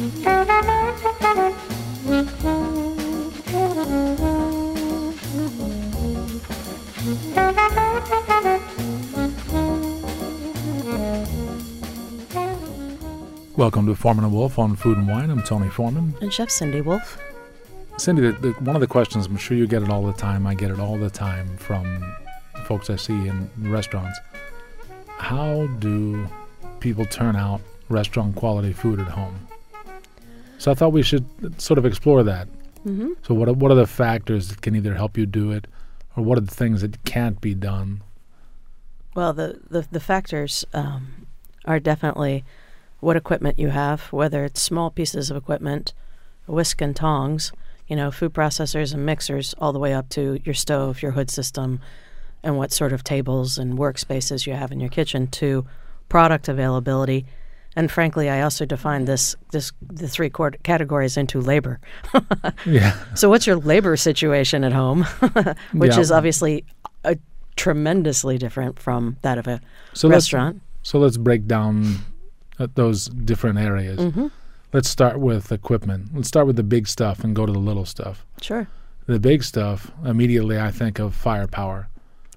Welcome to Foreman and Wolf on Food and Wine. I'm Tony Foreman. And Chef Cindy Wolf. Cindy, the, the, one of the questions, I'm sure you get it all the time. I get it all the time from folks I see in restaurants. How do people turn out restaurant quality food at home? So I thought we should sort of explore that. Mm-hmm. So what are, what are the factors that can either help you do it, or what are the things that can't be done? Well, the the, the factors um, are definitely what equipment you have, whether it's small pieces of equipment, whisk and tongs, you know, food processors and mixers, all the way up to your stove, your hood system, and what sort of tables and workspaces you have in your kitchen, to product availability. And frankly, I also define this this the three categories into labor. yeah. So, what's your labor situation at home, which Yeah. is obviously a tremendously different from that of a So let's restaurant. so let's break down uh, those different areas. Mm-hmm. Let's start with equipment. Let's start with the big stuff and go to the little stuff. Sure, The big stuff, immediately I think of firepower.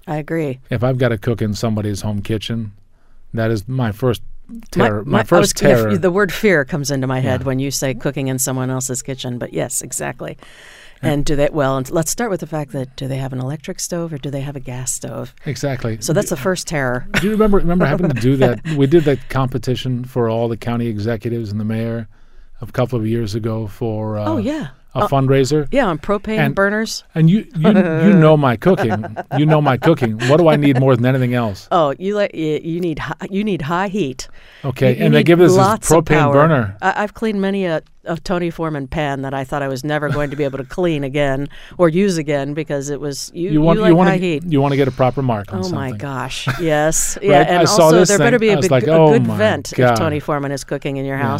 I agree. If I've got to cook in somebody's home kitchen, that is my first terror. My, I was- first yeah, terror. the word fear comes into my head Yeah. when you say cooking in someone else's kitchen. But yes, exactly. And do they? Well, and let's start with the fact that do they have an electric stove or do they have a gas stove? exactly. So that's the first terror. Do you remember remember having to do that? We did that competition for all the county executives and the mayor a couple of years ago for uh, oh yeah, a oh. fundraiser. yeah, on propane And- burners. And you you you know my cooking. You know my cooking. What do I need more than anything else? Oh, you like you, you need you need high heat. Okay, You- you and they give us this propane burner. I, I've cleaned many a, a Tony Foreman pan that I thought I was never going to be able to clean again or use again because it was you. You want like you want high to heat. you want to get a proper mark on it. Oh something. my gosh! Yes, yeah, Right, and I saw also this there better be a, big, like, a oh good vent God. if Tony Foreman is cooking in your Yeah.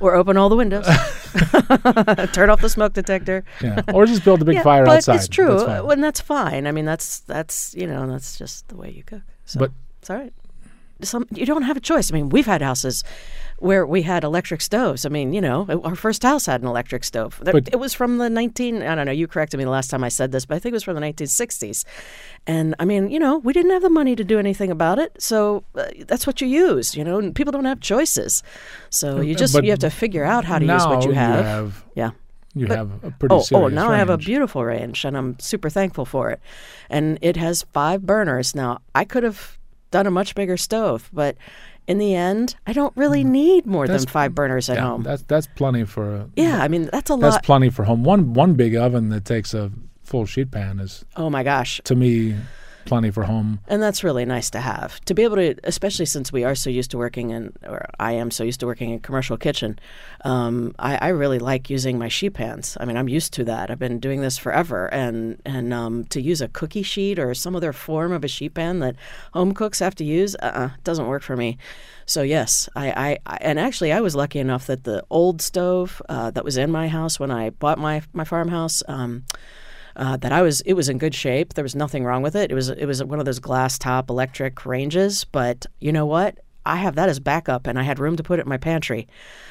Or open all the windows, turn off the smoke detector. Yeah, or just build a big Yeah, fire but outside. it's true, That's fine. and that's fine. I mean, that's that's you know that's just the way you cook. So But- it's all right. Some you don't have a choice. I mean, we've had houses where we had electric stoves. I mean, you know, our first house had an electric stove. But- it was from the 19 I don't know, you corrected me the last time I said this, but I think it was from the 1960s. And I mean, you know, we didn't have the money to do anything about it. So uh, that's what you use, you know, and people don't have choices. So you just you have to figure out how to use what you have. have yeah. you But- have a pretty Oh, oh, now I have a beautiful range, and I'm super thankful for it. And it has five burners. Now, I could have done a much bigger stove, but in the end, I don't really need more Mm. That's- than five burners at yeah, home. That's that's plenty for yeah, I mean, that's a that's lot. That's plenty for home. One one big oven that takes a full sheet pan is oh my gosh. to me plenty for home. And that's really nice to have. To be able to, especially since we are so used to working in, or I am so used to working in commercial kitchen, um, I, I really like using my sheet pans. I mean, I'm used to that. I've been doing this forever. And, and um, to use a cookie sheet or some other form of a sheet pan that home cooks have to use, uh-uh, doesn't work for me. So yes, I, I, I and actually I was lucky enough that the old stove uh, that was in my house when I bought my my farmhouse, um, uh, that I was it was in good shape. There was nothing wrong with it. It was it was one of those glass top electric ranges. But you know what? I have that as backup, and I had room to put it in my pantry.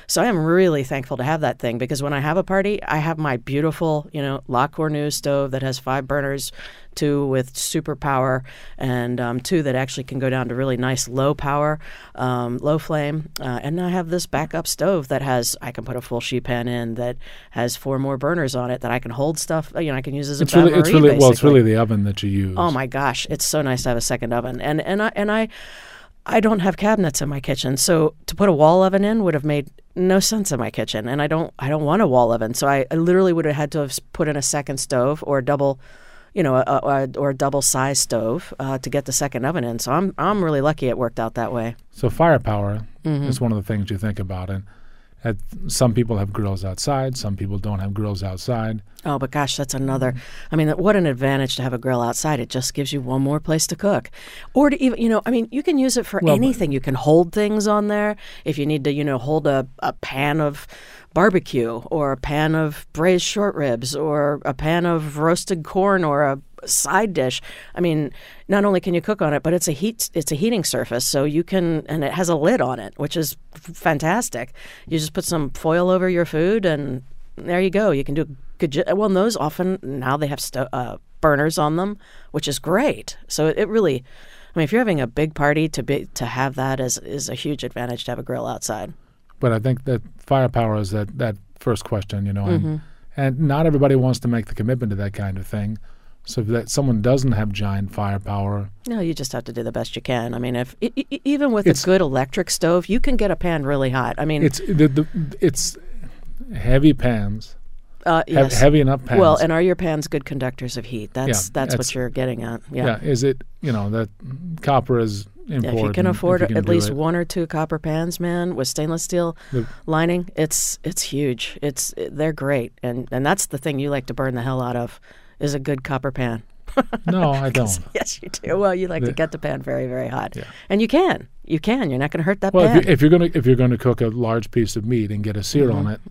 So I am really thankful to have that thing because when I have a party, I have my beautiful, you know, La Cornue stove that has five burners, two with super power, and um, two that actually can go down to really nice low power, um, low flame. Uh, and I have this backup stove that has I can put a full sheet pan in that has four more burners on it that I can hold stuff. You know, I can use as a It's really it's really well it's really the oven that you use. Oh my gosh, it's so nice to have a second oven. And and I and I I don't have cabinets in my kitchen. So to put a wall oven in would have made no sense in my kitchen. And I don't I don't want a wall oven. So I, I literally would have had to have put in a second stove or a double you know, a, a, or a double size stove uh, to get the second oven in. So I'm I'm really lucky it worked out that way. So firepower Mm-hmm. is one of the things you think about, and at, some people have grills outside, some people don't have grills outside. Oh, but gosh, that's another. I mean, what an advantage to have a grill outside. It just gives you one more place to cook. Or to even, you know, I mean, you can use it for Well, anything. You can hold things on there. If you need to, you know, hold a, a pan of barbecue or a pan of braised short ribs or a pan of roasted corn or a side dish. I mean, not only can you cook on it, but it's a heat it's a heating surface, so you can and it has a lid on it, which is fantastic. You just put some foil over your food, and there you go. You can do good. Well, and those often now they have sto- uh, burners on them, which is great. So it, it really. I mean, if you're having a big party, to be to have that is is a huge advantage to have a grill outside. But I think that firepower is that that first question, you know, Mm-hmm. and, and not everybody wants to make the commitment to that kind of thing. So if that someone doesn't have giant firepower, No, you just have to do the best you can. I mean, if e- e- even with a good electric stove, you can get a pan really hot. I mean, it's the, the it's heavy pans, uh, yes. heavy enough pans. Well, and are your pans good conductors of heat? That's that's, that's- what you're getting at. yeah. Yeah. is it you know that copper is Yeah, important. if you can afford you can at do least it. one or two copper pans, man, with stainless steel The- lining, it's it's huge. It's they're great, and and that's the thing you like to burn the hell out of, is a good copper pan. No, I don't. Yes, you do. Well, you like to get the pan very very hot, Yeah. and you can, you can. You're not going to hurt that Well, pan. Well, if you're gonna if you're gonna cook a large piece of meat and get a sear on it,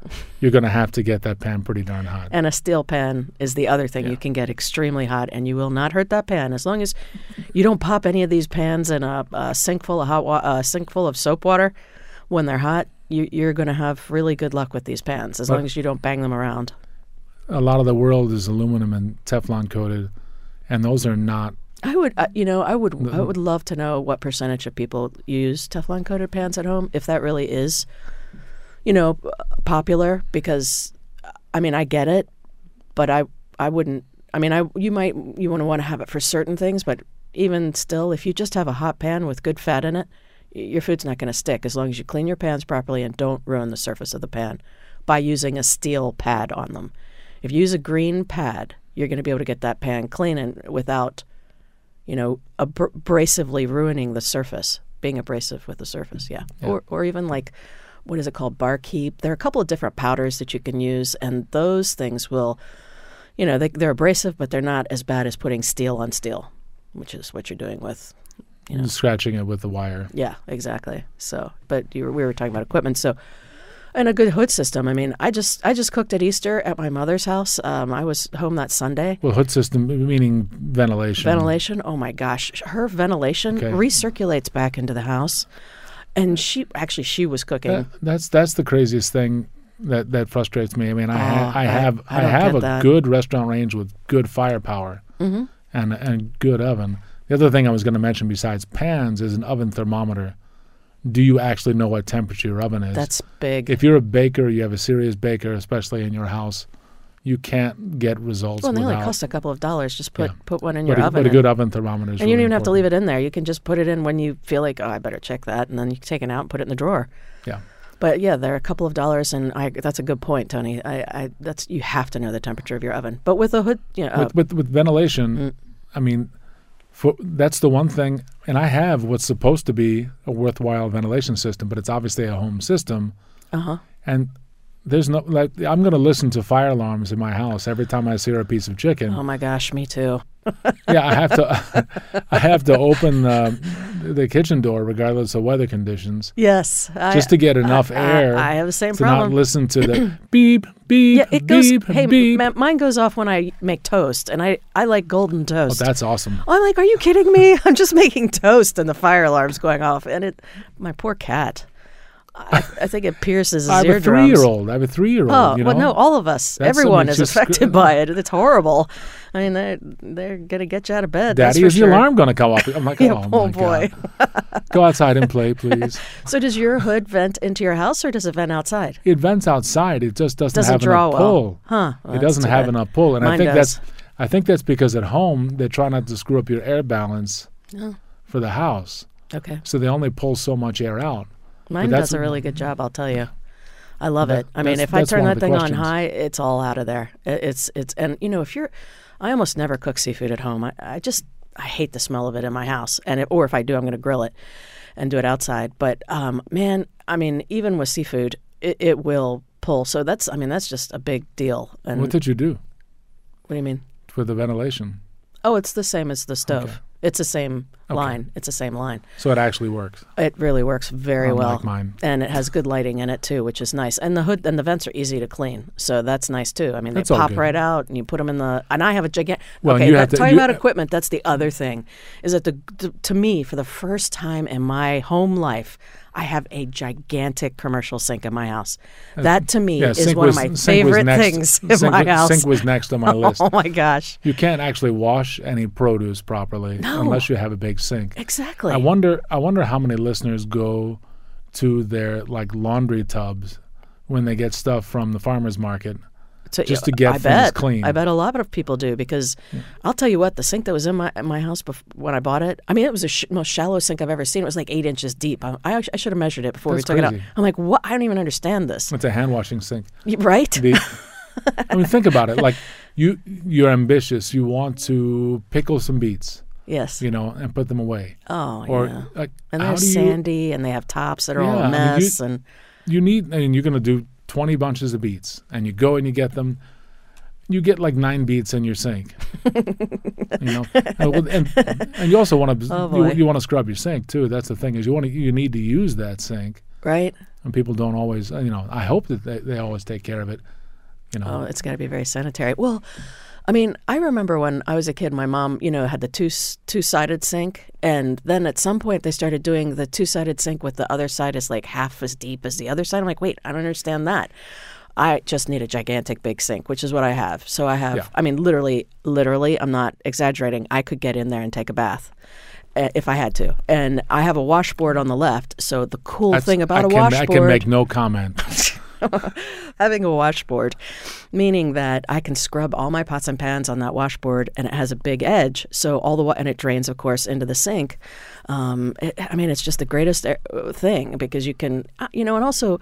you're gonna have to get that pan pretty darn hot. Mm-hmm. And a steel pan is the other thing. Yeah. You can get extremely hot, and you will not hurt that pan as long as you don't pop any of these pans in a, a sink full of hot wa- a sink full of soap water when they're hot. You, you're going to have really good luck with these pans as But- long as you don't bang them around. A lot of the world is aluminum and Teflon coated, and those are not. I would, uh, you know, I would, I Mhm. would love to know what percentage of people use Teflon coated pans at home, if that really is, you know, popular. Because, I mean, I get it, but I, I wouldn't. I mean, I you might you want to want to have it for certain things, but even still, if you just have a hot pan with good fat in it, your food's not going to stick as long as you clean your pans properly and don't ruin the surface of the pan by using a steel pad on them. If you use a green pad, you're going to be able to get that pan clean and without, you know, abr- abrasively ruining the surface, being abrasive with the surface. Yeah. Yeah. Or, or even like, what is it called? Barkeep. There are a couple of different powders that you can use, and those things will, you know, they, they're abrasive, but they're not as bad as putting steel on steel, which is what you're doing with, you know. Scratching it with the wire. Yeah, exactly. So, but you were, we were talking about equipment. So, and a good hood system. I mean, I just I just cooked at Easter at my mother's house. Um, I was home that Sunday. Well, hood system meaning ventilation. Ventilation. Oh my gosh, her ventilation Okay. recirculates back into the house, and she actually she was cooking. That, that's that's the craziest thing that that frustrates me. I mean, I ha- Oh, I I- have I I, have a that. good restaurant range with good firepower hmm and and good oven. The other thing I was going to mention besides pans is an oven thermometer. Do you actually know what temperature your oven is? That's big. if you're a baker, you have a serious baker, especially in your house, you can't get results well, they only without. cost a couple of dollars. Just put Yeah. put one in but, your a, oven. but a good oven thermometer and you don't even have to leave it in there. You can just put it in when you feel like, oh, I better check that, and then you can take it out and put it in the drawer. Yeah. But yeah, they're a couple of dollars, and I, that's a good point, Tony. I, I that's you have to know the temperature of your oven. But with a hood, you know, uh, with, with with ventilation, Mm. I mean, for that's the one thing. And I have what's supposed to be a worthwhile ventilation system, but it's obviously a home system. uh huh. And there's no like I'm going to listen to fire alarms in my house every time I sear a piece of chicken. Oh my gosh, me too. yeah, I have to I have to open uh, the kitchen door regardless of weather conditions Yes, I, just to get enough I, air I, I have the same problem. to problem. not listen to the beep beep yeah, it goes. beep hey, beep. ma- mine goes off when I make toast, and I I like golden toast. oh, that's awesome. I'm like, are you kidding me? I'm just making toast, and the fire alarm's going off, and it. My poor cat. I, I think it pierces his I have a three-year-old. I have a three-year-old. Oh, you know? well, no, all of us. That's Everyone is affected by it. It's horrible. I mean, they're, they're going to get you out of bed. that's Daddy, is sure. the alarm going to come up? I'm like, Yeah, oh, oh boy. Go outside and play, please. So, does your hood vent into your house or does it vent outside? It vents outside. It just doesn't, Doesn't have draw enough well. pull. Huh. Well, it doesn't have bad. enough pull, and I think does. that's I think that's because at home they try not to screw up your air balance Oh. for the house, Okay. so they only pull so much air out. Mine does a really good job, I'll tell you. I love That- it. I mean, if I turn that thing on high, it's all out of there. It's it's and you know if you're, I almost never cook seafood at home. I, I just I hate the smell of it in my house, and it, or if I do, I'm going to grill it and do it outside. But um, man, I mean, even with seafood, it, it will pull. So that's I mean that's just a big deal. And what did you do what do you mean? for the ventilation? Oh, it's the same as the stove. Okay. It's the same Okay. line. It's the same line. So it actually works. It really works very Unlike well. mine. And it has good lighting in it too, which is nice. And the hood and the vents are easy to clean, so that's nice too. I mean, they pop right out, and you put them in the. And I have a gigantic. Well, okay, you that, have to- talking you- about equipment. That's the other thing, is that the, to, to me, for the first time in my home life, I have a gigantic commercial sink in my house. Uh, that to me Yeah, is one was, of my favorite next, things in sink, my house. Sink was next on my oh list. oh my gosh! You can't actually wash any produce properly No. unless you have a big sink. Exactly. I wonder. I wonder how many listeners go to their like laundry tubs when they get stuff from the farmers market. Just to get I things bet, clean. I bet a lot of people do because I'll tell you what, the sink that was in my in my house bef- when I bought it, I mean, it was the sh- most shallow sink I've ever seen. It was like eight inches deep. I, I, I should have measured it before That's we took it out. I'm like, what? I don't even understand this. It's a hand washing sink. Right? The, I mean, think about it. Like you, you're ambitious. You want to pickle some beets, yes. you know, and put them away. oh, Or yeah. like, And they're do you? sandy, and they have tops that are all Yeah, a I mean, you- mess. and You need. I mean, you're going to do 20 bunches of beets, and you go and you get them. You get like nine beets in your sink. you know, and, and, and you also want to Oh, you, you want to scrub your sink too. That's the thing is you want to you need to use that sink, right? and people don't always. You know, I hope that they, they always take care of it. You know, Oh, it's got to be very sanitary. Well, I mean, I remember when I was a kid, my mom, you know, had the two two sided sink, and then at some point they started doing the two sided sink with the other side is like half as deep as the other side. I'm like, wait, I don't understand that. I just need a gigantic big sink, which is what I have. So I have, Yeah. I mean, literally, literally, I'm not exaggerating. I could get in there and take a bath. uh, If I had to, and I have a washboard on the left. So the cool That's- thing about I a can, washboard, I can make no comment. having a washboard, meaning that I can scrub all my pots and pans on that washboard, and it has a big edge. So all the wa- and it drains, of course, into the sink. Um, it, I mean, it's just the greatest uh, thing because you can, uh, you know, and also.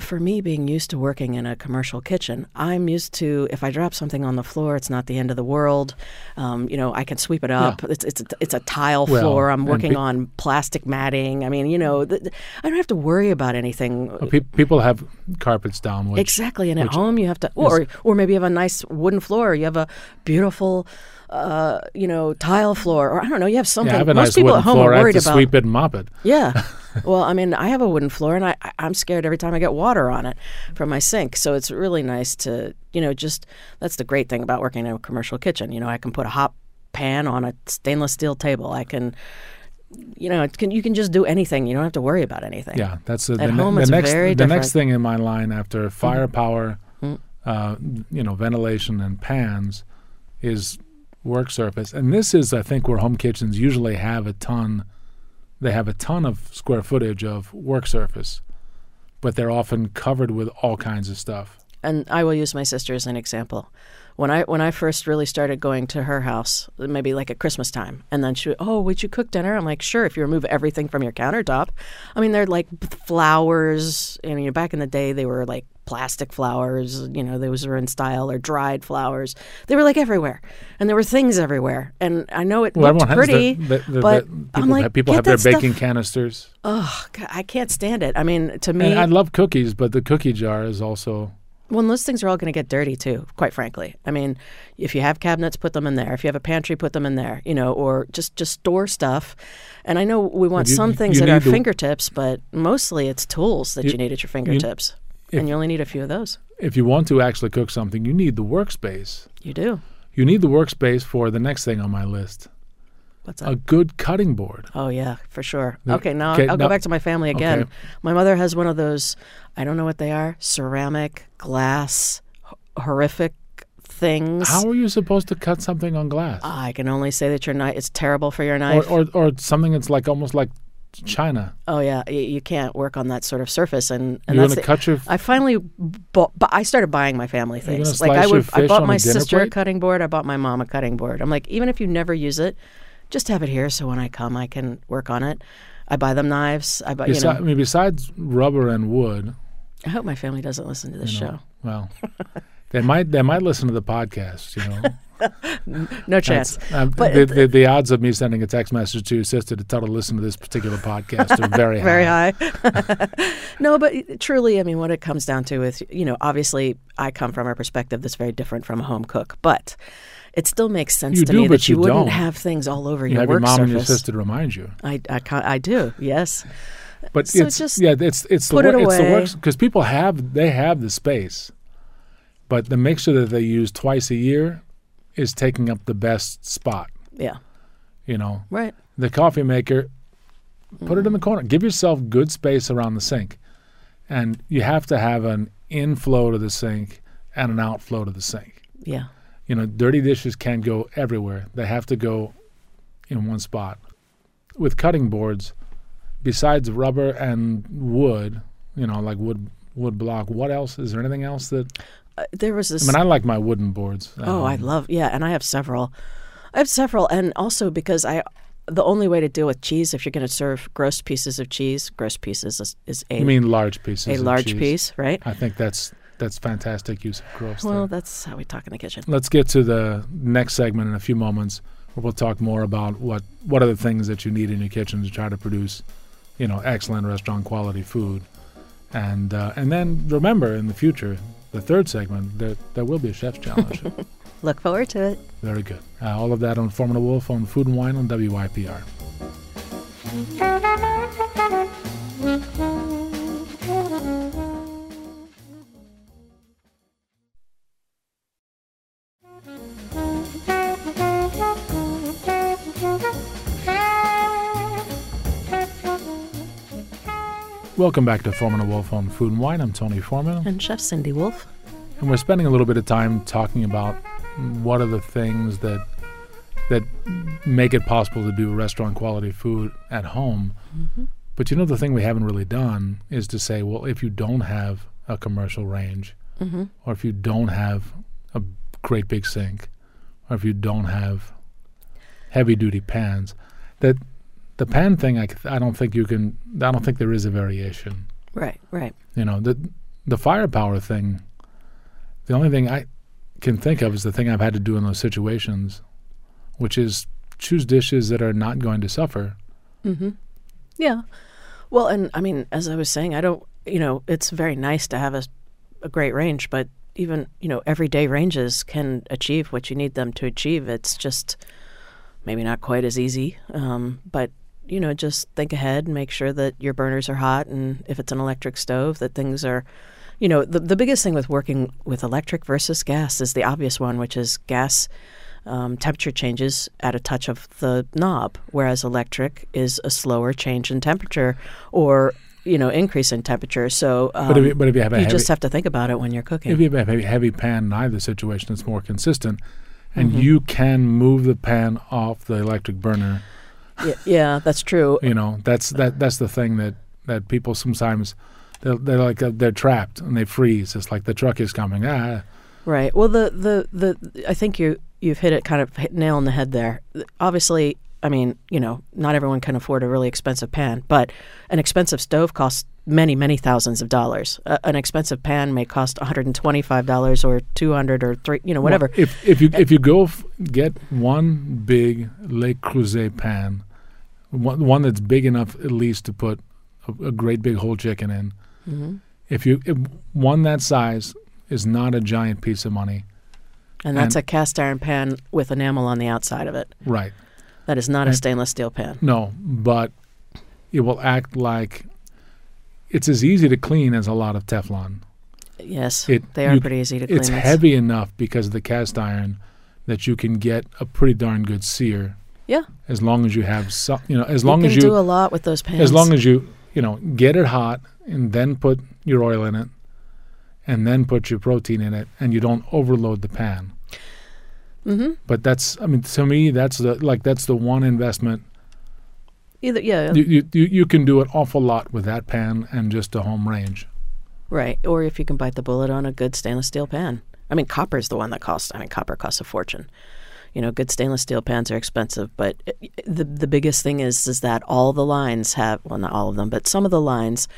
For me, being used to working in a commercial kitchen, I'm used to if I drop something on the floor, it's not the end of the world. Um, you know, I can sweep it up. It's it's a, it's a tile Well, floor. I'm working pe- on plastic matting. I mean, you know, th- th- I don't have to worry about anything Well, pe- people have carpets down, which Exactly, and at home you have to, or or maybe you have a nice wooden floor. You have a beautiful, uh, you know, tile floor, or I don't know. You have something. yeah, I have a Most nice people wooden at home floor. are I have to about. sweep it and mop it. Yeah. well, I mean, I have a wooden floor, and I I'm scared every time I get water on it from my sink. So it's really nice to, you know, just that's the great thing about working in a commercial kitchen. You know, I can put a hot pan on a stainless steel table. I can. You know, it can, you can just do anything. You don't have to worry about anything. Yeah, that's At the, ne- home, the next the next thing in my line after firepower, Mhm. uh, you know, ventilation and pans is work surface, and this is I think where home kitchens usually have a ton. They have a ton of square footage of work surface, but they're often covered with all kinds of stuff. and I will use my sister as an example. When I when I first really started going to her house, maybe like at Christmas time, and then she, would, oh, would you cook dinner? I'm like, sure. If you remove everything from your countertop, I mean, they're like flowers. And you know, back in the day, they were like plastic flowers. You know, those were in style or dried flowers. They were like everywhere, and there were things everywhere. And I know it Well, looked pretty, has the, the, but the- people like, have, people have their stuff- baking canisters. Oh, God, I can't stand it. I mean, to me, And I love cookies, but the cookie jar is also Well, and those things are all going to get dirty too, quite frankly. I mean, if you have cabinets, put them in there. If you have a pantry, put them in there. You know, or just just store stuff. And I know we want you- some things at our the- fingertips, but mostly it's tools that you, You- need at your fingertips, if- and you only need a few of those. if you want to actually cook something, you need the workspace. You do. You need the workspace for the next thing on my list What's that? a good cutting board. Oh yeah, for sure. The- Okay, now okay, I'll go back to my family again. okay. My mother has one of those. I don't know what they are. Ceramic, glass, h- horrific things. How are you supposed to cut something on glass? I can only say that your knife. It's terrible for your knife. or, or, or something that's like almost like China. Oh yeah, you, can't work on that sort of surface, and and You're that's going to the, cut your. I finally bought. But I started buying my family things. Like I would. I bought my sister a cutting board. I bought my mom a cutting board. I'm like, even if you never use it, just have it here so when I come, I can work on it. I buy them knives. I buy. You know. I mean, besides rubber and wood, I hope my family doesn't listen to this you know, show. well, They might they might listen to the podcast. You know, No chance. Um, But the, the, the odds of me sending a text message to your sister to tell her to listen to this particular podcast are very high. Very high. no, but truly, I mean, what it comes down to is, you know, obviously I come from a perspective that's very different from a home cook, but it still makes sense You to do, me but that you, you wouldn't don't. have things all over You your have your work mom and your sister to remind you. I, I, I do, yes. But So it's just yeah, it's it's the it it's the works because people have they have the space, but the mixture that they use twice a year is taking up the best spot. Yeah, You know, right. the coffee maker, put it in the mm. corner. Give yourself good space around the sink, and you have to have an inflow to the sink and an outflow to the sink. Yeah, You know, dirty dishes can't go everywhere. They have to go in one spot. With cutting boards, besides rubber and wood, you know, like wood wood block, what else? Is there anything else that uh, there was this. I mean, I like my wooden boards. at Oh, I love yeah, and I have several. I have several, and also because I, the only way to deal with cheese, if you're going to serve gross pieces of cheese, gross pieces is, is a You mean large pieces? a large cheese. piece, right? I think that's that's fantastic use of gross. Well, there. that's how we talk in the kitchen. Let's get to the next segment in a few moments, where we'll talk more about what what are the things that you need in your kitchen to try to produce, you know, excellent restaurant quality food, and uh, and then remember in the future, the third segment, there there will be a chef's challenge. Look forward to it. Very good. Uh, all of that on Foreman and Wolf on Food and Wine on WYPR. Welcome back to Foreman and Wolf on Food and Wine. I'm Tony Foreman. And Chef Cindy Wolf. And we're spending a little bit of time talking about what are the things that that make it possible to do restaurant quality food at home. But you know the thing we haven't really done is to say, well, if you don't have a commercial range, Mm-hmm. or if you don't have a great big sink, or if you don't have heavy duty pans, that the pan thing, I, I don't think you can. I don't think there is a variation. Right, right. You know, the the firepower thing. The only thing I can think of is the thing I've had to do in those situations, which is choose dishes that are not going to suffer. Mm-hmm. Yeah. Well, and I mean, as I was saying, I don't, you know, it's very nice to have a, a great range, but even, you know, everyday ranges can achieve what you need them to achieve. It's just maybe not quite as easy. Um, but, you know, just think ahead and make sure that your burners are hot. And if it's an electric stove, that things are, you know, the, the biggest thing with working with electric versus gas is the obvious one, which is gas um, temperature changes at a touch of the knob, whereas electric is a slower change in temperature or you know increase in temperature. So um, But if you, but if you have a you heavy, just have to think about it when you're cooking. if you have a heavy, heavy pan in either situation, it's more consistent, and Mm-hmm. you can move the pan off the electric burner. Yeah, yeah, that's true. You know, that's that that's the thing that that people sometimes they're, they're like uh, they're trapped and they freeze. It's like the truck is coming. Ah, Right. Well, the, the, the I think you you've hit it kind of hit nail on the head there. Obviously, I mean, you know, not everyone can afford a really expensive pan, but an expensive stove costs many, many thousands of dollars. Uh, an expensive pan may cost one hundred and twenty-five dollars or two hundred or three, you know, whatever. Well, if if you if you go f- get one big Le Creuset pan, one, one that's big enough at least to put a, a great big whole chicken in. hmm If you if one that size is not a giant piece of money, And that's And- a cast iron pan with enamel on the outside of it. right? That is not a stainless steel pan. No, but it will act like it's as easy to clean as a lot of Teflon. Yes, It they are you- pretty easy to clean. It's heavy enough because of the cast iron that you can get a pretty darn good sear. Yeah. As long as you have some, you know, as long you as you do a lot with those pans. as long as you you know get it hot and then put your oil in it and then put your protein in it and you don't overload the pan hmm but that's i mean to me that's the like that's the one investment Either yeah, you, you you you can do an awful lot with that pan and just a home range right. Or if you can bite the bullet on a good stainless steel pan. I mean, copper is the one that costs. I mean, copper costs a fortune. You know, good stainless steel pans are expensive, but the the biggest thing is is that all the lines have well, not all of them, but some of the lines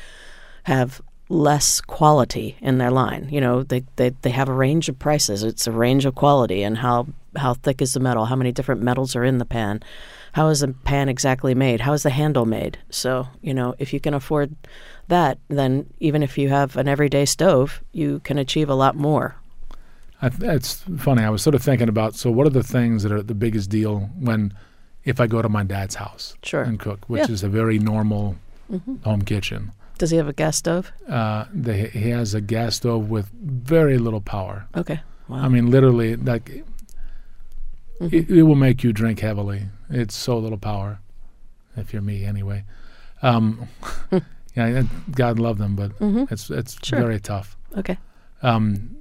have less quality in their line. You know, they, they, they have a range of prices. It's a range of quality and how how thick is the metal, how many different metals are in the pan, how is the pan exactly made, how is the handle made. So, you know, if you can afford that, then even if you have an everyday stove, you can achieve a lot more. I th- it's funny. I was sort of thinking about so what are the things that are the biggest deal when if I go to my dad's house Sure. and cook, which Yeah. is a very normal hmm home kitchen. Does he have a gas stove? Uh, they, he has a gas stove with very little power. Okay. Wow. I mean, literally, like Mhm. it, it will make you drink heavily. It's so little power, if you're me anyway. Um, yeah, God love them, but Mhm. it's it's Sure. very tough. Okay. Um,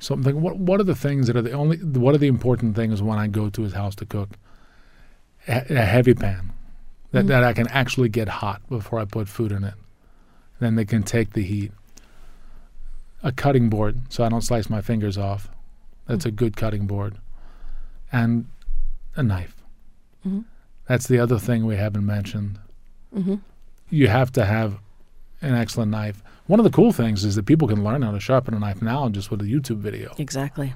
so I'm thinking, what what are the things that are the only what are the important things when I go to his house to cook? A, a heavy pan that Mhm. that I can actually get hot before I put food in it. Then they can take the heat. A cutting board, so I don't slice my fingers off. That's a good cutting board, and a knife. Mhm. That's the other thing we haven't mentioned. hmm You have to have an excellent knife. One of the cool things is that people can learn how to sharpen a knife now just with a YouTube video. Exactly.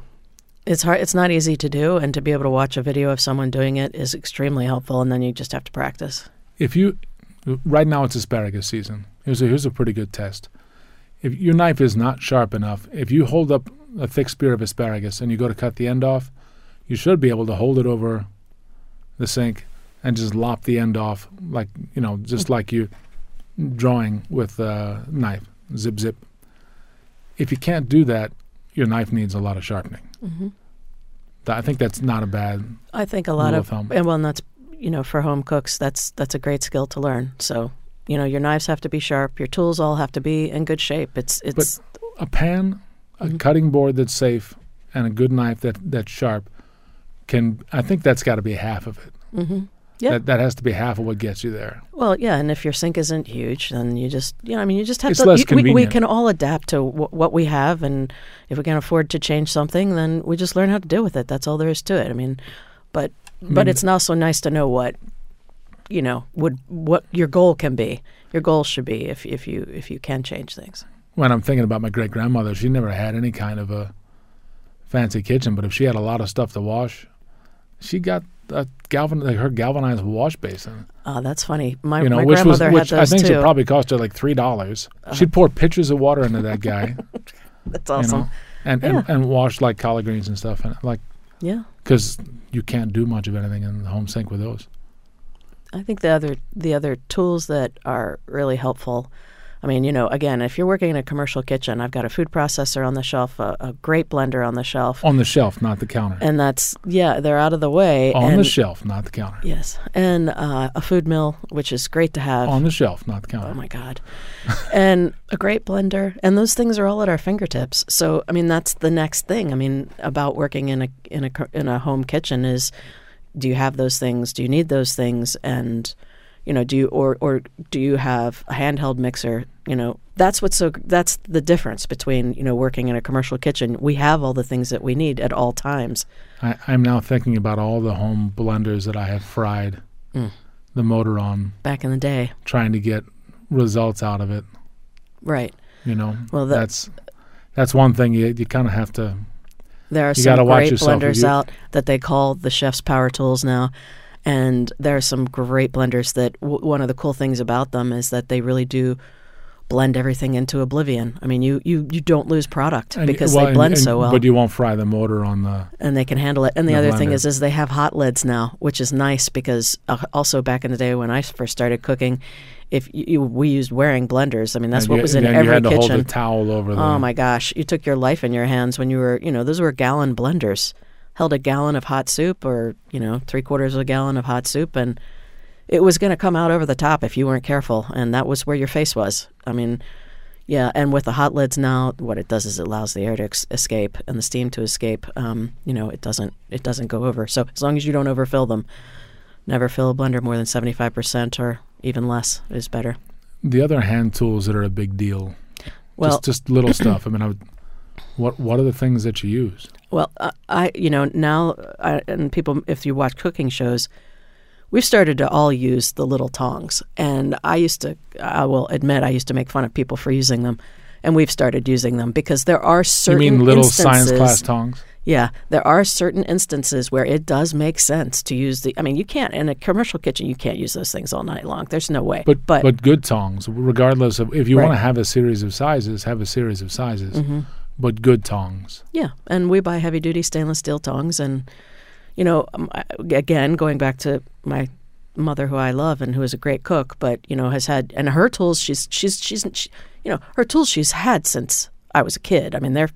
It's hard. It's not easy to do, and to be able to watch a video of someone doing it is extremely helpful. And then you just have to practice. If you, right now it's asparagus season. Here's a here's a pretty good test. If your knife is not sharp enough, if you hold up a thick spear of asparagus and you go to cut the end off, you should be able to hold it over the sink and just lop the end off, like you know, just like you drawing with a knife, zip zip. If you can't do that, your knife needs a lot of sharpening. hmm I think that's not a bad I think a lot of, of and well, and that's you know, for home cooks, that's that's a great skill to learn. So you know, your knives have to be sharp. Your tools all have to be in good shape. It's it's a pan, a Mhm. cutting board that's safe, and a good knife that that's sharp can. I think that's got to be half of it. hmm Yeah. That that has to be half of what gets you there. well, yeah. And if your sink isn't huge, then you just you know, I mean, you just have It's to. less you- we, we can all adapt to w- what we have, and if we can afford to change something, then we just learn how to deal with it. That's all there is to it. I mean, but I but mean, it's also nice to know what you know would what your goal can be. Your goal should be if if you if you can change things. when I'm thinking about my great grandmother, she never had any kind of a fancy kitchen, but if she had a lot of stuff to wash, she got a galvan like her galvanized wash basin. Oh, that's funny. My you know, my which was grandmother which had I think too. it probably cost her like three dollars. Uh-huh. She'd pour pitchers of water into that guy, that's you awesome. know, and, Yeah. and and wash like collard greens and stuff, and like Yeah. because you can't do much of anything in the home sink with those. I think the other the other tools that are really helpful. I mean, you know, again, if you're working in a commercial kitchen, I've got a food processor on the shelf, a, a great blender on the shelf, On the shelf, not the counter. and that's yeah, they're out of the way. on and, the shelf, not the counter. Yes, and uh, a food mill, which is great to have. On the shelf, not the counter. Oh my God. and a great blender. And those things are all at our fingertips. So, I mean, that's the next thing. I mean, about working in a, in a, in a home kitchen is do you have those things? Do you need those things? And, you know, do you, or, or do you have a handheld mixer? You know, that's what's so, that's the difference between, you know, working in a commercial kitchen. We have all the things that we need at all times. I, I'm now thinking about all the home blenders that I have fried Mm. the motor on, Back in the day. trying to get results out of it. Right. You know, Well, that, that's that's one thing you you kind of have to. There are You some great blenders you- out that they call the chef's power tools now. And there are some great blenders that w- one of the cool things about them is that they really do blend everything into oblivion. I mean, you, you, you don't lose product and- because well, they blend and- so well But you won't fry the motor on the. and they can handle it. And the, the other thing is, is they have hot lids now, which is nice because uh, also back in the day when I first started cooking, if you, you we used wearing blenders. I mean, that's and what you, was in every you had to kitchen. hold a towel over the. Oh my gosh, you took your life in your hands when you were, you know, those were gallon blenders. Held a gallon of hot soup or, you know, three quarters of a gallon of hot soup and it was going to come out over the top if you weren't careful. And that was where your face was. I mean, yeah. And with the hot lids now, what it does is it allows the air to ex- escape and the steam to escape. Um, you know, it doesn't, it doesn't go over. So as long as you don't overfill them, never fill a blender more than 75% or even less is better. The other hand tools that are a big deal. Well, just just little stuff. I mean, I would, what what are the things that you use? Well, I, I you know, now, I, and people, if you watch cooking shows, we've started to all use the little tongs. And I used to, I will admit, I used to make fun of people for using them. and we've started using them because there are You certain mean little instances, science class tongs? Yeah, there are certain instances where it does make sense to use the. I mean, you can't in a commercial kitchen. You can't use those things all night long. There's no way. But, but, but good tongs, regardless of if you Right. want to have a series of sizes, have a series of sizes. Mm-hmm. But good tongs. Yeah, and we buy heavy duty stainless steel tongs, and you know, um, again, going back to my mother, who I love and who is a great cook, but you know, has had and her tools. She's she's she's she, you know her tools she's had since I was a kid. I mean, they're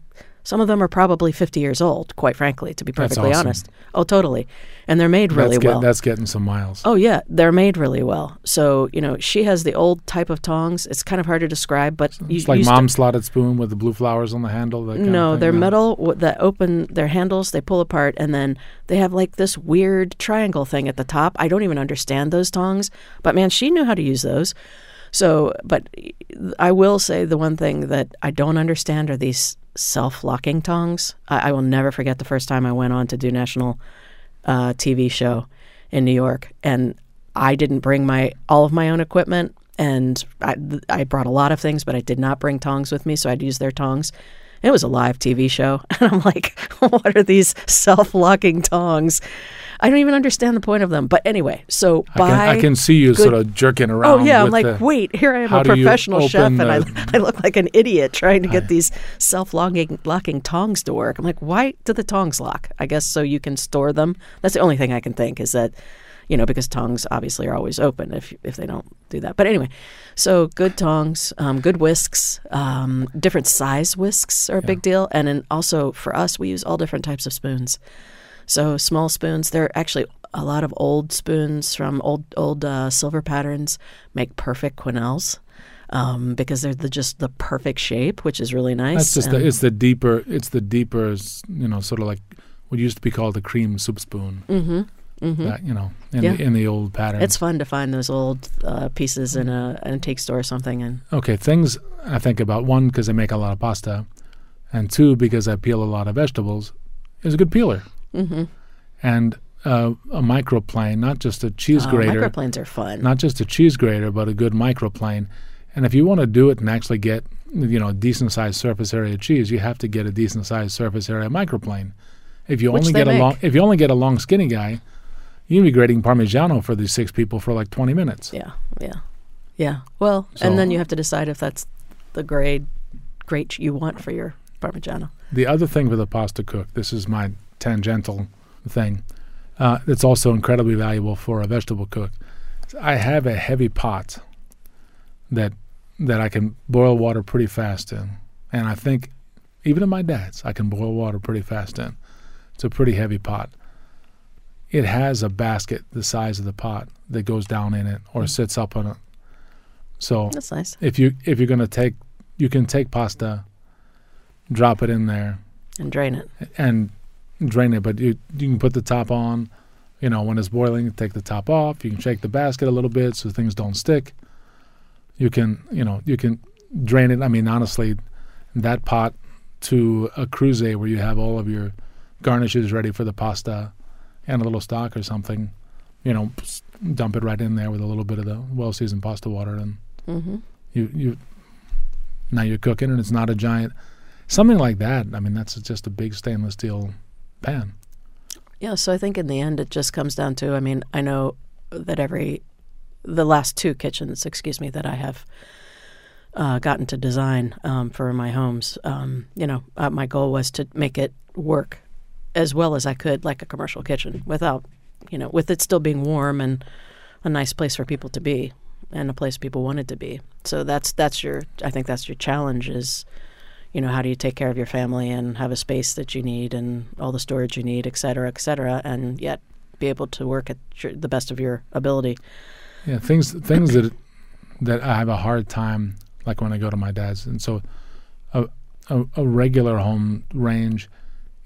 some of them are probably fifty years old. Quite frankly, to be perfectly awesome. honest. Oh, totally, and they're made really that's, get- well. that's getting some miles. Oh yeah, they're made really well. So you know, she has the old type of tongs. It's kind of hard to describe, but you, it's like mom's slotted spoon with the blue flowers on the handle. That kind no, of thing, they're metal w- that open their handles. They pull apart, and then they have like this weird triangle thing at the top. I don't even understand those tongs, but man, she knew how to use those. So, but I will say the one thing that I don't understand are these self-locking tongs. I, I will never forget the first time I went on to do national uh, TV show in New York, and I didn't bring my all of my own equipment, and I, I brought a lot of things, but I did not bring tongs with me, so I'd use their tongs. It was a live TV show, and I'm like, what are these self-locking tongs? I don't even understand the point of them. But anyway, so I can, I can see you good- sort of jerking around. Oh yeah, I'm like, the- wait, here I am, a professional chef, open and I, I look like an idiot trying to get these self-locking locking tongs to work. I'm like, why do the tongs lock? I guess so you can store them. That's the only thing I can think is that, you know, because tongs obviously are always open if if they don't do that. But anyway, so good tongs, um, good whisks, um, different size whisks are a big deal, and then also for us, we use all different types of spoons. So small spoons, they're actually a lot of old spoons from old old uh, silver patterns make perfect quenelles um, because they're the, just the perfect shape, which is really nice. That's just the, it's the deeper it's the deeper you know sort of like what used to be called the cream soup spoon. Mm-hmm. Mm-hmm. That you know in Yeah. the in the old pattern. It's fun to find those old uh, pieces in a an antique store or something, and okay. Things I think about one because I make a lot of pasta, and two because I peel a lot of vegetables. Is a good peeler hmm and uh, a microplane, not just a cheese uh, grater, microplanes are fun. not just a cheese grater, but a good microplane. And if you want to do it and actually get you know a decent sized surface area cheese, you have to get a decent sized surface area microplane. If you Which only get a long, make. if you only get a long skinny guy, you can be grating Parmigiano for these six people for like twenty minutes. yeah, yeah, yeah. Well, and then you have to decide if that's the grade grate you want for your Parmigiano. The other thing for the pasta cook, this is my tangential thing. Uh, it's also incredibly valuable for a vegetable cook. I have a heavy pot that that I can boil water pretty fast in, and I think even in my dad's, I can boil water pretty fast in. It's a pretty heavy pot. It has a basket the size of the pot that goes down in it or sits up on it. So That's nice. if you if you're gonna take, you can take pasta, drop it in there, And drain it. and drain it. But you you can put the top on. You know, when it's boiling, take the top off. You can shake the basket a little bit so things don't stick. You can, you know, you can drain it. I mean, honestly, that pot to a Creuset where you have all of your garnishes ready for the pasta and a little stock or something, you know, dump it right in there with a little bit of the well-seasoned pasta water, and hmm you you now you're cooking, and it's not a giant something like that. I mean, that's just a big stainless steel pan. Yeah, so I think in the end it just comes down to I mean, I know that every the last two kitchens, excuse me, that I have uh, gotten to design um, for my homes, um, you know, uh, my goal was to make it work as well as I could like a commercial kitchen without, you know, with it still being warm and a nice place for people to be and a place people wanted to be. So that's that's your I think that's your challenge is you know, how do you take care of your family and have a space that you need and all the storage you need, et cetera, et cetera, and yet be able to work at your, the best of your ability. Yeah, things things that that I have a hard time like when I go to my dad's, and so a a, a regular home range,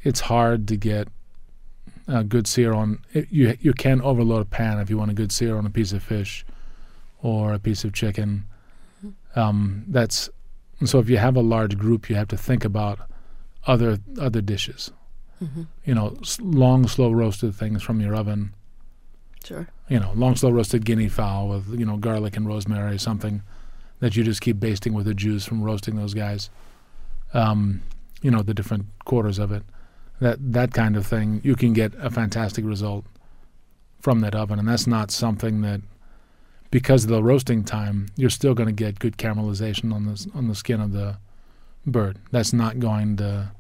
it's hard to get a good sear on. It, you you can overload a pan if you want a good sear on a piece of fish, or a piece of chicken. Um, that's and so if you have a large group, you have to think about other other dishes. Mm-hmm. You know, long slow roasted things from your oven Sure. you know, long slow roasted guinea fowl with you know garlic and rosemary, something that you just keep basting with the juice from roasting those guys. Um, you know the different quarters of it. That that kind of thing, you can get a fantastic result from that oven, and that's not something that because of the roasting time, you're still going to get good caramelization on the on the skin of the bird. That's not going to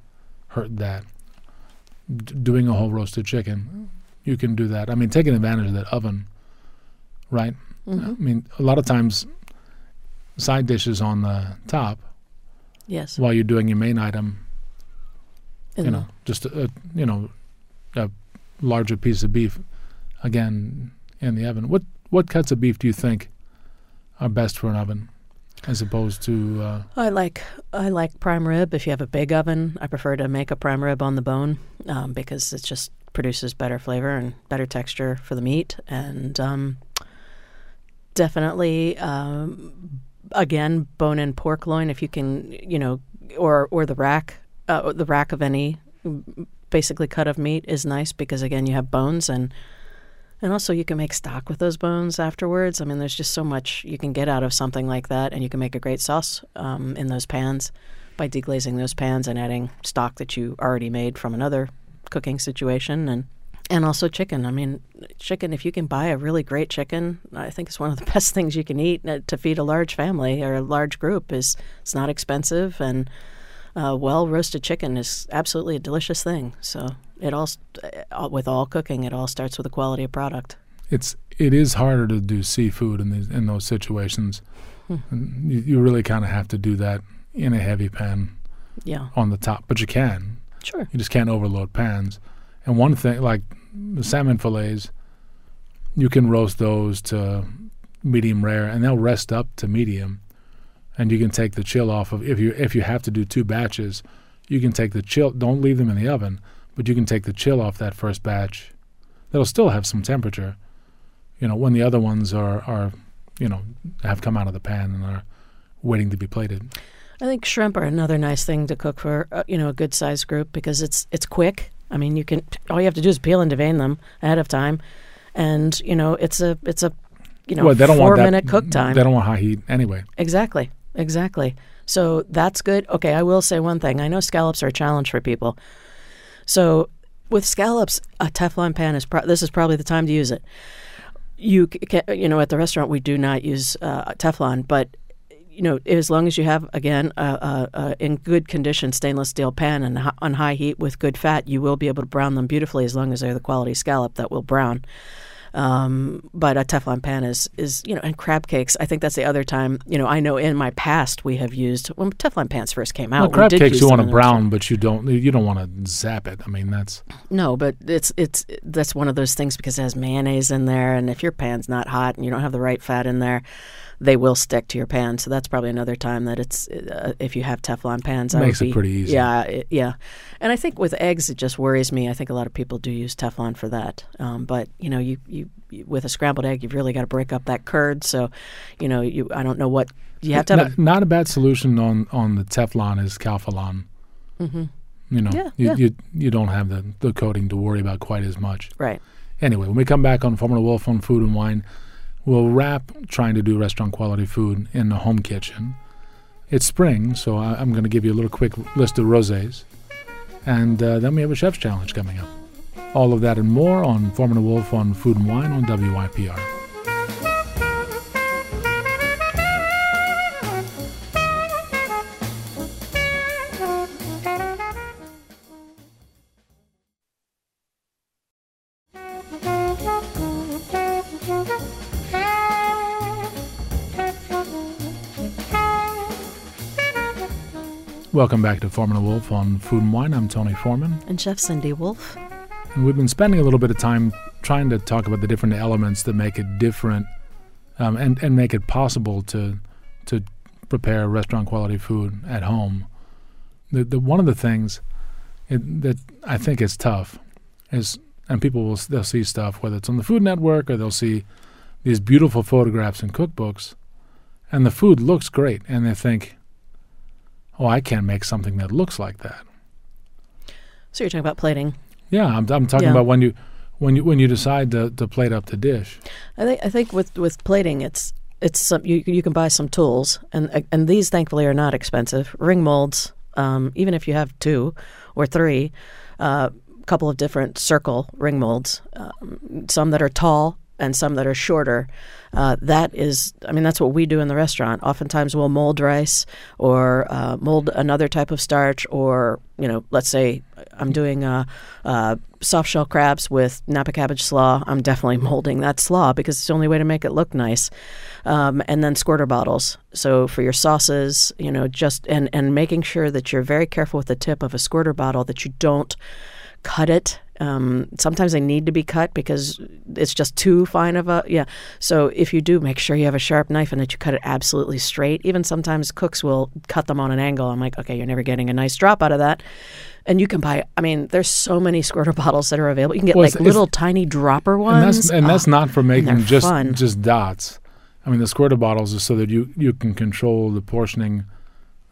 hurt that. D- doing a whole roasted chicken, you can do that. I mean, taking advantage of that oven, right? Mhm. I mean, a lot of times, side dishes on the top Yes. while you're doing your main item. In you know, just a, a you know a larger piece of beef, again in the oven. What what cuts of beef do you think are best for an oven, as opposed to uh, I like I like prime rib. If you have a big oven, I prefer to make a prime rib on the bone um, because it just produces better flavor and better texture for the meat. And um, definitely, um, again, bone-in pork loin. If you can, you know, or or the rack, uh, the rack of any basically cut of meat is nice because again, you have bones and. And also, you can make stock with those bones afterwards. I mean, there's just so much you can get out of something like that, and you can make a great sauce um, in those pans by deglazing those pans and adding stock that you already made from another cooking situation, and and also chicken. I mean, chicken. If you can buy a really great chicken, I think it's one of the best things you can eat uh, to feed a large family or a large group. is It's not expensive, and uh, well roasted chicken is absolutely a delicious thing. So it all, uh, with all cooking, it all starts with the quality of product. it's it is harder to do seafood in these in those situations. And You, you really kind of have to do that in a heavy pan Yeah, on the top, but you can. sure. You just can't overload pans. And one thing, like the salmon fillets, you can roast those to medium rare, and they'll rest up to medium. And you can take the chill off of if you if you have to do two batches, you can take the chill. Don't leave them in the oven, but you can take the chill off that first batch. That'll still have some temperature. You know, when the other ones are are, you know, have come out of the pan and are waiting to be plated. I think shrimp are another nice thing to cook for uh, you know a good sized group because it's it's quick. I mean, you can all you have to do is peel and devein them ahead of time, and you know it's a it's a you know well, they don't four want that, minute cook time. They don't want high heat anyway. Exactly, exactly. So that's good. Okay, I will say one thing. I know scallops are a challenge for people. So with scallops, a Teflon pan is pro- this is probably the time to use it. You c- ca you know at the restaurant we do not use uh, Teflon, but you know as long as you have again a, a, a in good condition stainless steel pan and on high heat with good fat, you will be able to brown them beautifully as long as they're the quality scallop that will brown. Um, but a Teflon pan is is you know, and crab cakes. I think that's the other time. You know, I know in my past we have used when Teflon pans first came out. Well, we crab cakes you want to in the restaurant. brown, but you don't you don't want to zap it. I mean, that's No, but it's it's that's one of those things because it has mayonnaise in there, and if your pan's not hot and you don't have the right fat in there, they will stick to your pan. So that's probably another time that it's uh, if you have Teflon pans, I would Makes it pretty easy. Yeah, it, yeah. And I think with eggs, it just worries me. I think a lot of people do use Teflon for that. Um, but you know, you, you you with a scrambled egg, you've really got to break up that curd. So, you know, you I don't know what you have to have. not, not a bad solution on on the Teflon is Calphalon. hmm You know, Yeah, you, yeah. you you don't have the the coating to worry about quite as much. Right. Anyway, when we come back on Foreman Wolf on Food and Wine, we'll wrap trying to do restaurant quality food in the home kitchen. It's spring, so I, I'm going to give you a little quick list of rosés, and uh, then we have a chef's challenge coming up. All of that and more on Foreman Wolf on Food and Wine on WYPR. Welcome back to Foreman and Wolf on Food and Wine. I'm Tony Foreman. And Chef Cindy Wolf. And we've been spending a little bit of time trying to talk about the different elements that make it different um, and, and make it possible to to prepare restaurant quality food at home. The, the one of the things it, that I think is tough is, and people will they'll see stuff whether it's on the Food Network or they'll see these beautiful photographs in cookbooks, and the food looks great, and they think, "Oh, I can't make something that looks like that." So you're talking about plating. Yeah, I'm, I'm talking Yeah. about when you when you when you decide to, to plate up the dish. I think I think with with plating, it's it's some you you can buy some tools, and and these thankfully are not expensive. Ring molds, um, even if you have two or three, a uh, couple of different circle ring molds, um, some that are tall and some that are shorter. Uh, that is, I mean, that's what we do in the restaurant. Oftentimes, we'll mold rice or uh, mold another type of starch, or you know, let's say I'm doing uh, uh, soft shell crabs with Napa cabbage slaw. I'm definitely molding that slaw because it's the only way to make it look nice. Um, and then squirter bottles. So for your sauces, you know, just and and making sure that you're very careful with the tip of a squirter bottle that you don't cut it um, sometimes they need to be cut because it's just too fine of a yeah. So if you do, make sure you have a sharp knife and that you cut it absolutely straight. Even sometimes cooks will cut them on an angle. I'm like, okay, you're never getting a nice drop out of that. And you can buy. I mean, there's so many squirter bottles that are available. You can get well, like little tiny dropper ones, and that's, and that's oh, not for making just fun. just dots. I mean, the squirter bottles is so that you you can control the portioning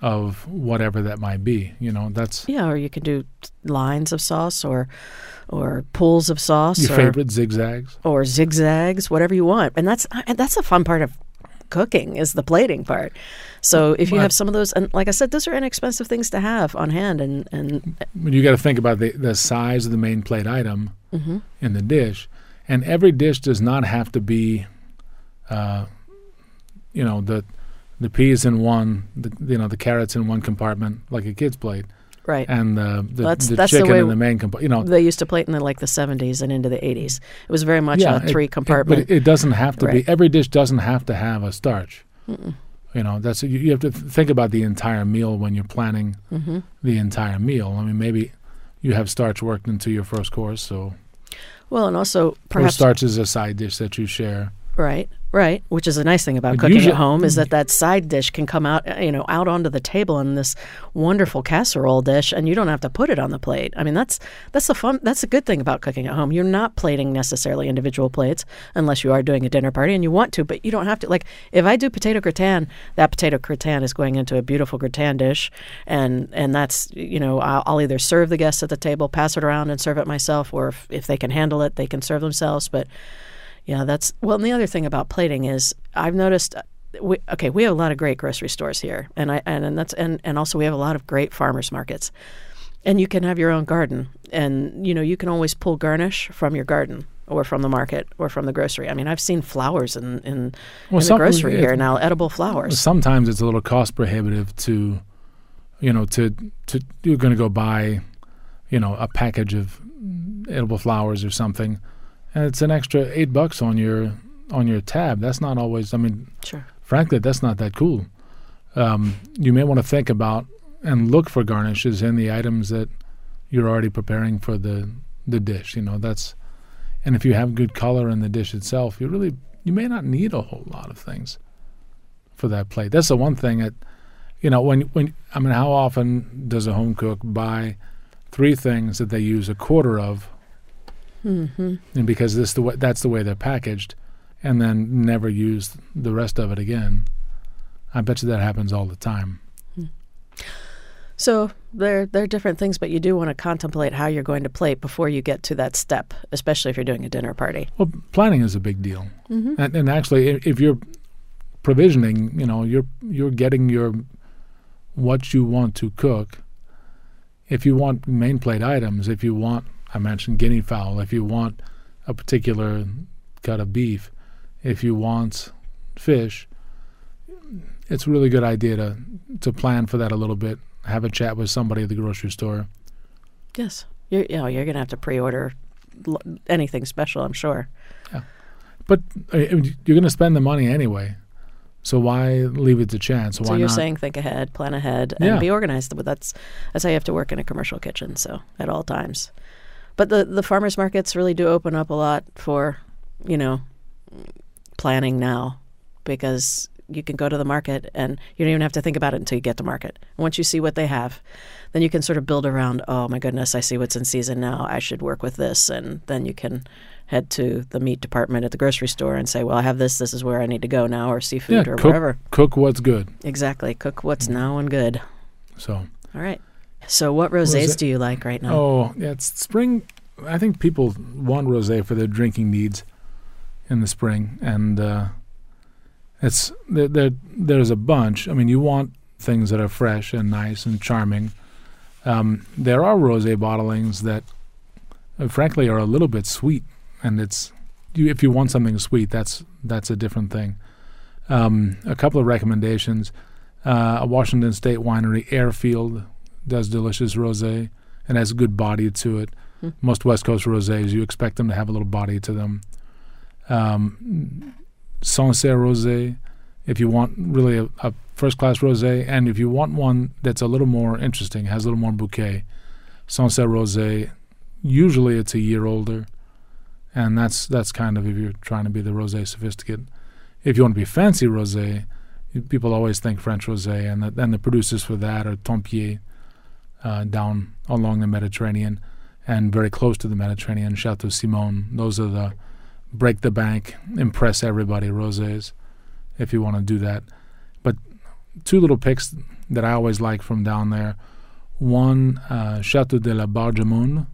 of whatever that might be. You know, that's yeah. Or you can do lines of sauce, or or pools of sauce. Your or, favorite zigzags, or zigzags, whatever you want. And that's and that's a fun part of cooking is the plating part. So if you have some of those, and like I said, those are inexpensive things to have on hand, and and you got to think about the the size of the main plate item mm-hmm. in the dish, and every dish does not have to be, uh, you know, the the peas in one, the, you know, the carrots in one compartment like a kid's plate. Right. And the, the, that's, the that's chicken the in the main compartment. You know, they used to plate in the, like the 70s and into the 80s. It was very much yeah, a three compartment. but it, doesn't have to right. be. Every dish doesn't have to have a starch. Mm-mm. You know, that's you, you, have to think about the entire meal when you're planning mm-hmm. the entire meal. I mean, maybe you have starch worked into your first course, so. Well, and also perhaps starch is a side dish that you share. Right. Right, which is a nice thing about but cooking usually, at home is that mm. that side dish can come out, uh, you know, out onto the table in this wonderful casserole dish, and you don't have to put it on the plate. I mean, that's that's the fun. That's a good thing about cooking at home. You're not plating necessarily individual plates unless you are doing a dinner party and you want to, but you don't have to. Like if I do potato gratin, that potato gratin is going into a beautiful gratin dish, and and that's you know I'll, I'll either serve the guests at the table, pass it around, and serve it myself, or if, if they can handle it, they can serve themselves, but yeah, that's well. And the other thing about plating is I've noticed. Uh, we, okay, we have a lot of great grocery stores here, and I and, and that's and, and also we have a lot of great farmers markets, and you can have your own garden, and you know you can always pull garnish from your garden or from the market or from the grocery. I mean, I've seen flowers in in, well, in the grocery here now, edible flowers. Sometimes it's a little cost prohibitive to, you know, to to you're going to go buy, you know, a package of edible flowers or something and it's an extra eight bucks on your on your tab. That's not always. I mean, sure. Frankly, that's not that cool. Um, you may want to think about and look for garnishes in the items that you're already preparing for the the dish. You know, that's and if you have good color in the dish itself, you really you may not need a whole lot of things for that plate. That's the one thing that you know when when I mean, how often does a home cook buy three things that they use a quarter of Mm-hmm. And because this the way, that's the way they're packaged, and then never use the rest of it again. I bet you that happens all the time. Hmm. So there, there are different things, but you do want to contemplate how you're going to plate before you get to that step, especially if you're doing a dinner party. Well, planning is a big deal, mm-hmm. and, and, actually, if you're provisioning, you know, you're you're getting your what you want to cook. If you want main plate items, if you want I mentioned guinea fowl. If you want a particular cut of beef, if you want fish, it's a really good idea to to plan for that a little bit. Have a chat with somebody at the grocery store. Yes, you're you know, you're gonna have to pre-order anything special. I'm sure. Yeah, but uh, you're gonna spend the money anyway. So why leave it to chance? Why so you're not? saying think ahead, plan ahead, and yeah. be organized. But that's that's how you have to work in a commercial kitchen. So at all times. But the the farmers markets really do open up a lot for, you know, planning now because you can go to the market and you don't even have to think about it until you get to market. Once you see what they have, then you can sort of build around, oh my goodness, I see what's in season now. I should work with this and then you can head to the meat department at the grocery store and say, well, I have this, this is where I need to go now or seafood yeah, or cook, whatever. Cook what's good. Exactly. Cook what's now and good. So. All right. So, what rosés do you like right now? Oh, yeah, it's spring. I think people want rosé for their drinking needs in the spring, and uh, It's there, there. There's a bunch. I mean, you want things that are fresh and nice and charming. Um, there are rosé bottlings that, uh, frankly, are a little bit sweet, and it's you, if you want something sweet, that's that's a different thing. Um, a couple of recommendations: uh, a Washington State winery, Airfield, does delicious rosé and has a good body to it. Hmm. Most West Coast rosés, you expect them to have a little body to them. Um, Sancerre rosé, if you want really a, a first class rosé, and if you want one that's a little more interesting, has a little more bouquet, Sancerre rosé, usually it's a year older, and that's that's kind of if you're trying to be the rosé sophisticate. If you want to be fancy rosé, people always think French rosé, and the, and the producers for that are Tempier, uh, down along the Mediterranean, and very close to the Mediterranean, Chateau Simone. Those are the break the bank, impress everybody rosés, if you want to do that. But two little picks that I always like from down there. One, uh, Chateau de la Bargemone.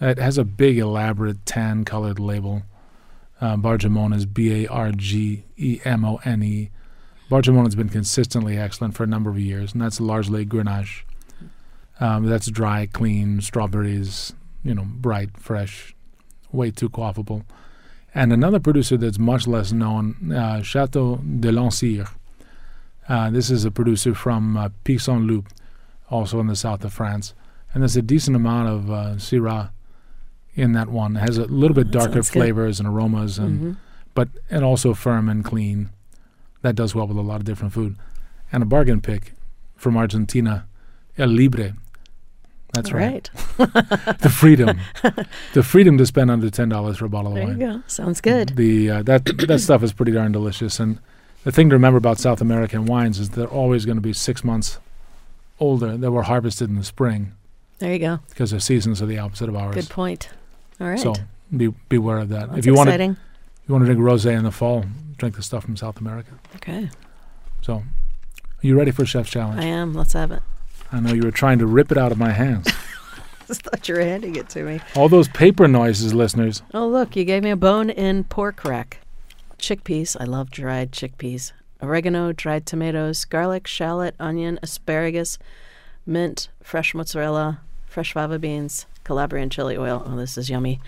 It has a big, elaborate tan-colored label. Uh, Bargemone is B A R G E M O N E. Bargemone has been consistently excellent for a number of years, and that's largely Grenache. Um, that's dry, clean, strawberries, you know, bright, fresh, way too quaffable. And another producer that's much less known, uh, Chateau de Lancyre. Uh, this is a producer from uh, Pic Saint-Loup, also in the south of France. And there's a decent amount of uh, Syrah in that one. It has a little bit darker sounds good. flavors and aromas, and Mhm. but and also firm and clean. That does well with a lot of different food. And a bargain pick from Argentina, El Libre. That's right. The freedom, the freedom to spend under ten dollars for a bottle of wine. There you go. Sounds good. The uh, that that stuff is pretty darn delicious. And the thing to remember about South American wines is they're always going to be six months older. They were harvested in the spring There you go. because their seasons are the opposite of ours. Good point. All right. So be beware of that. If you want to you want to drink rosé in the fall, drink the stuff from South America. Okay. So, are you ready for Chef's Challenge? I am. Let's have it. I know you were trying to rip it out of my hands. Just thought you were handing it to me. All those paper noises, listeners. Oh, look, you gave me a bone in pork rack. Chickpeas. I love dried chickpeas. Oregano, dried tomatoes, garlic, shallot, onion, asparagus, mint, fresh mozzarella, fresh fava beans, Calabrian chili oil. Oh, this is yummy.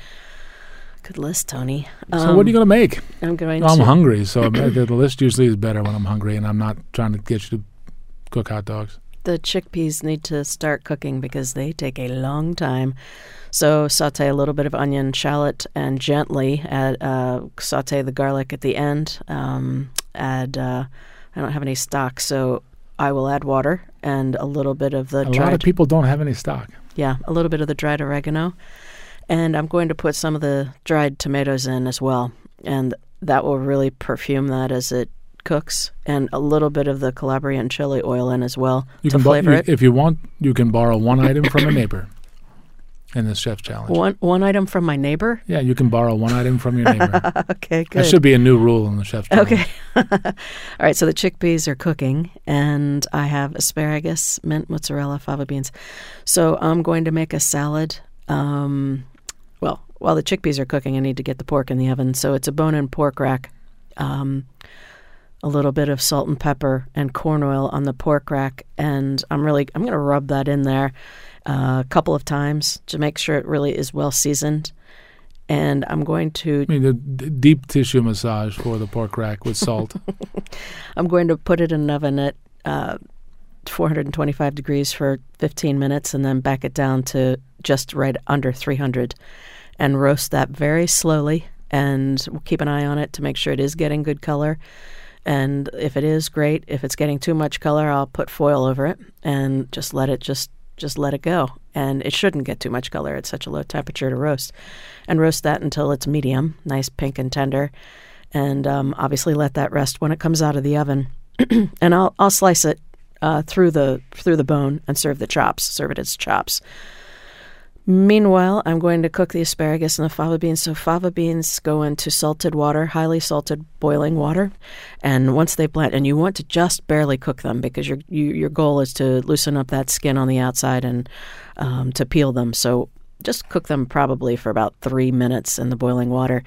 Good list, Tony. so, what are you um, going to make? I'm going to. I'm hungry, so the list usually is better when I'm hungry, and I'm not trying to get you to cook hot dogs. The chickpeas need to start cooking because they take a long time. So saute a little bit of onion, shallot, and gently add uh, saute the garlic at the end. Um, add uh, I don't have any stock, so I will add water and a little bit of the A lot of people don't have any stock. yeah a little bit of the dried oregano, and I'm going to put some of the dried tomatoes in as well, and that will really perfume that as it cooks, and a little bit of the Calabrian chili oil in as well You to flavor you- it. if you want. You can borrow one item from a neighbor in this chef's challenge. One one item from my neighbor. Yeah, you can borrow one item from your neighbor. Okay, good. that should be a new rule in the chef's challenge. Okay. All right, so the chickpeas are cooking, and I have asparagus, mint, mozzarella, fava beans. So I'm going to make a salad. Um, well, while the chickpeas are cooking, I need to get the pork in the oven. So it's a bone-in pork rack, um, a little bit of salt and pepper and corn oil on the pork rack, and I'm really I'm going to rub that in there uh, a couple of times to make sure it really is well seasoned. And I'm going to I mean, the d- deep tissue massage for the pork rack with salt. I'm going to put it in an oven at uh, 425 degrees for 15 minutes and then back it down to just right under 300 and roast that very slowly. And we'll keep an eye on it to make sure it is getting good color. And if it is great, if it's getting too much color, I'll put foil over it and just let it just just let it go. And it shouldn't get too much color. It's such a low temperature to roast. And roast that until it's medium, nice pink and tender. And um, obviously let that rest when it comes out of the oven. and I'll I'll slice it uh, through the through the bone and serve the chops. Serve it as chops. Meanwhile, I'm going to cook the asparagus and the fava beans. So fava beans go into salted water, highly salted boiling water, and once they blend, and you want to just barely cook them because your you, your goal is to loosen up that skin on the outside and um, to peel them. So just cook them probably for about three minutes in the boiling water,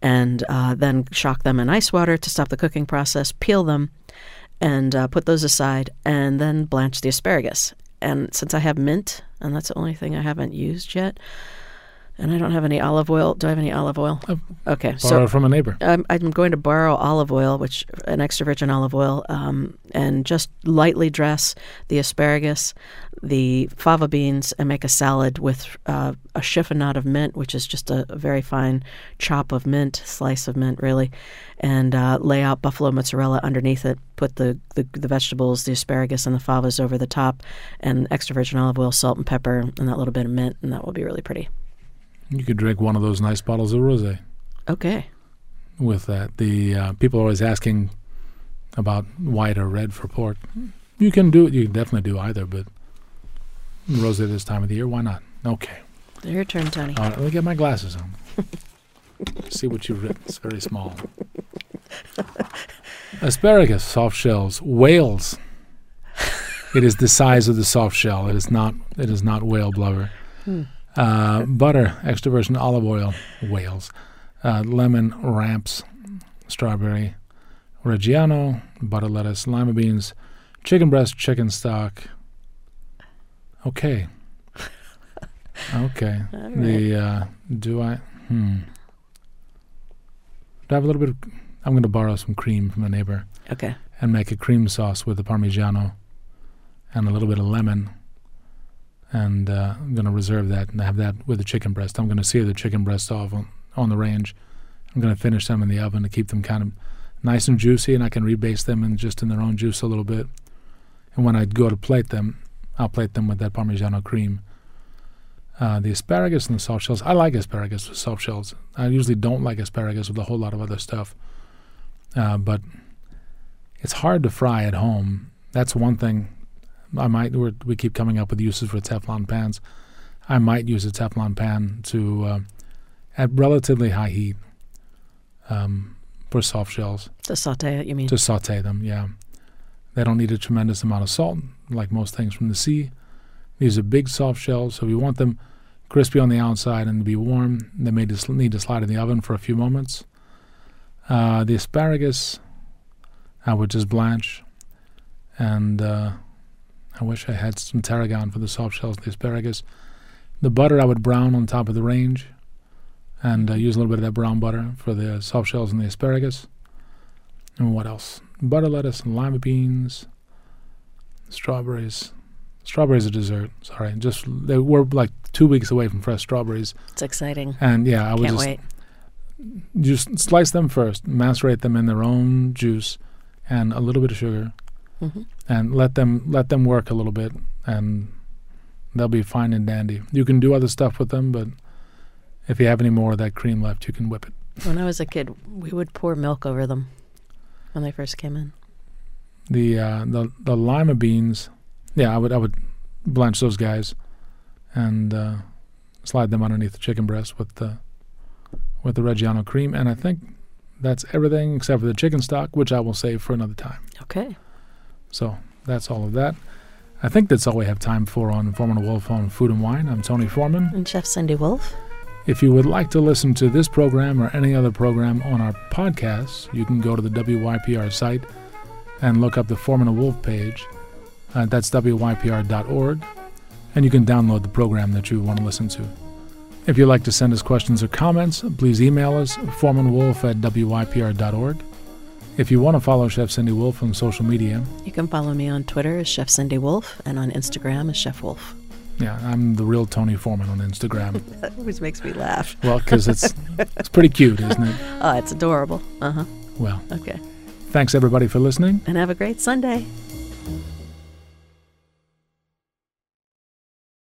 and uh, then shock them in ice water to stop the cooking process. Peel them, and uh, put those aside, and then blanch the asparagus. And since I have mint, and that's the only thing I haven't used yet, and I don't have any olive oil. Do I have any olive oil? Okay, Borrow so from a neighbor. I'm, I'm going to borrow olive oil, which an extra virgin olive oil, um, and just lightly dress the asparagus, the fava beans, and make a salad with uh, a chiffonade of mint, which is just a, a very fine chop of mint, slice of mint, really, and uh, lay out buffalo mozzarella underneath it. Put the, the the vegetables, the asparagus, and the favas over the top, and extra virgin olive oil, salt and pepper, and that little bit of mint, and that will be really pretty. You could drink one of those nice bottles of rosé Okay. with that. The uh, people are always asking about white or red for pork. You can do it. You can definitely do either, but rosé this time of the year, why not? Okay. Your turn, Tony. All right, let me get my glasses on. See what you've written. It's very small. Asparagus, soft shells, whales. It is the size of the soft shell. It is not. It is not whale blubber. Uh, butter, extra virgin olive oil, whales. Uh, lemon, ramps, strawberry, reggiano, butter lettuce, lima beans, chicken breast, chicken stock. Okay. Okay. All The uh, do I? Hmm. Do I have a little bit? Of, I'm going to borrow some cream from a neighbor Okay. and make a cream sauce with the Parmigiano and a little bit of lemon. And uh, I'm going to reserve that and have that with the chicken breast. I'm going to sear the chicken breast off on, on the range. I'm going to finish them in the oven to keep them kind of nice and juicy, and I can rebase them in just in their own juice a little bit. And when I go to plate them, I'll plate them with that Parmigiano cream. Uh, the asparagus and the soft shells. I like asparagus with soft shells. I usually don't like asparagus with a whole lot of other stuff. Uh, but it's hard to fry at home. That's one thing. I might we're, we keep coming up with uses for Teflon pans. I might use a Teflon pan to uh, at relatively high heat um, for soft shells To saute it, you mean? to saute them. Yeah, they don't need a tremendous amount of salt like most things from the sea. These are big soft shells, so if you want them crispy on the outside and to be warm, they may just need to slide in the oven for a few moments. Uh, the asparagus, I would just blanch, and uh, I wish I had some tarragon for the soft shells of the asparagus. The butter I would brown on top of the range, and uh, use a little bit of that brown butter for the soft shells and the asparagus. And what else? Butter lettuce and lima beans, strawberries. Strawberries are dessert. Sorry, just they were like two weeks away from fresh strawberries, It's exciting. and yeah, I would Can't just wait. just slice them first, macerate them in their own juice, and a little bit of sugar, hmm and let them let them work a little bit, and they'll be fine and dandy. You can do other stuff with them, but if you have any more of that cream left, you can whip it. When I was a kid, we would pour milk over them when they first came in. The uh, the the lima beans, yeah, I would I would blanch those guys, and uh, slide them underneath the chicken breast with the with the Reggiano cream, and I think that's everything except for the chicken stock, which I will save for another time. Okay. So that's all of that. I think that's all we have time for on Foreman Wolf on Food and Wine. I'm Tony Foreman. And Chef Cindy Wolf. If you would like to listen to this program or any other program on our podcast, you can go to the WYPR site and look up the Foreman Wolf page. Uh, that's WYPR.org. And you can download the program that you want to listen to. If you'd like to send us questions or comments, please email us, foremanwolf at WYPR.org. If you want to follow Chef Cindy Wolf on social media, You can follow me on Twitter as Chef Cindy Wolf and on Instagram as Chef Wolf. yeah, I'm the real Tony Foreman on Instagram. That always makes me laugh. well, because it's, it's pretty cute, isn't it? Oh, it's adorable. Uh huh. Well, Okay. thanks everybody for listening. And have a great Sunday.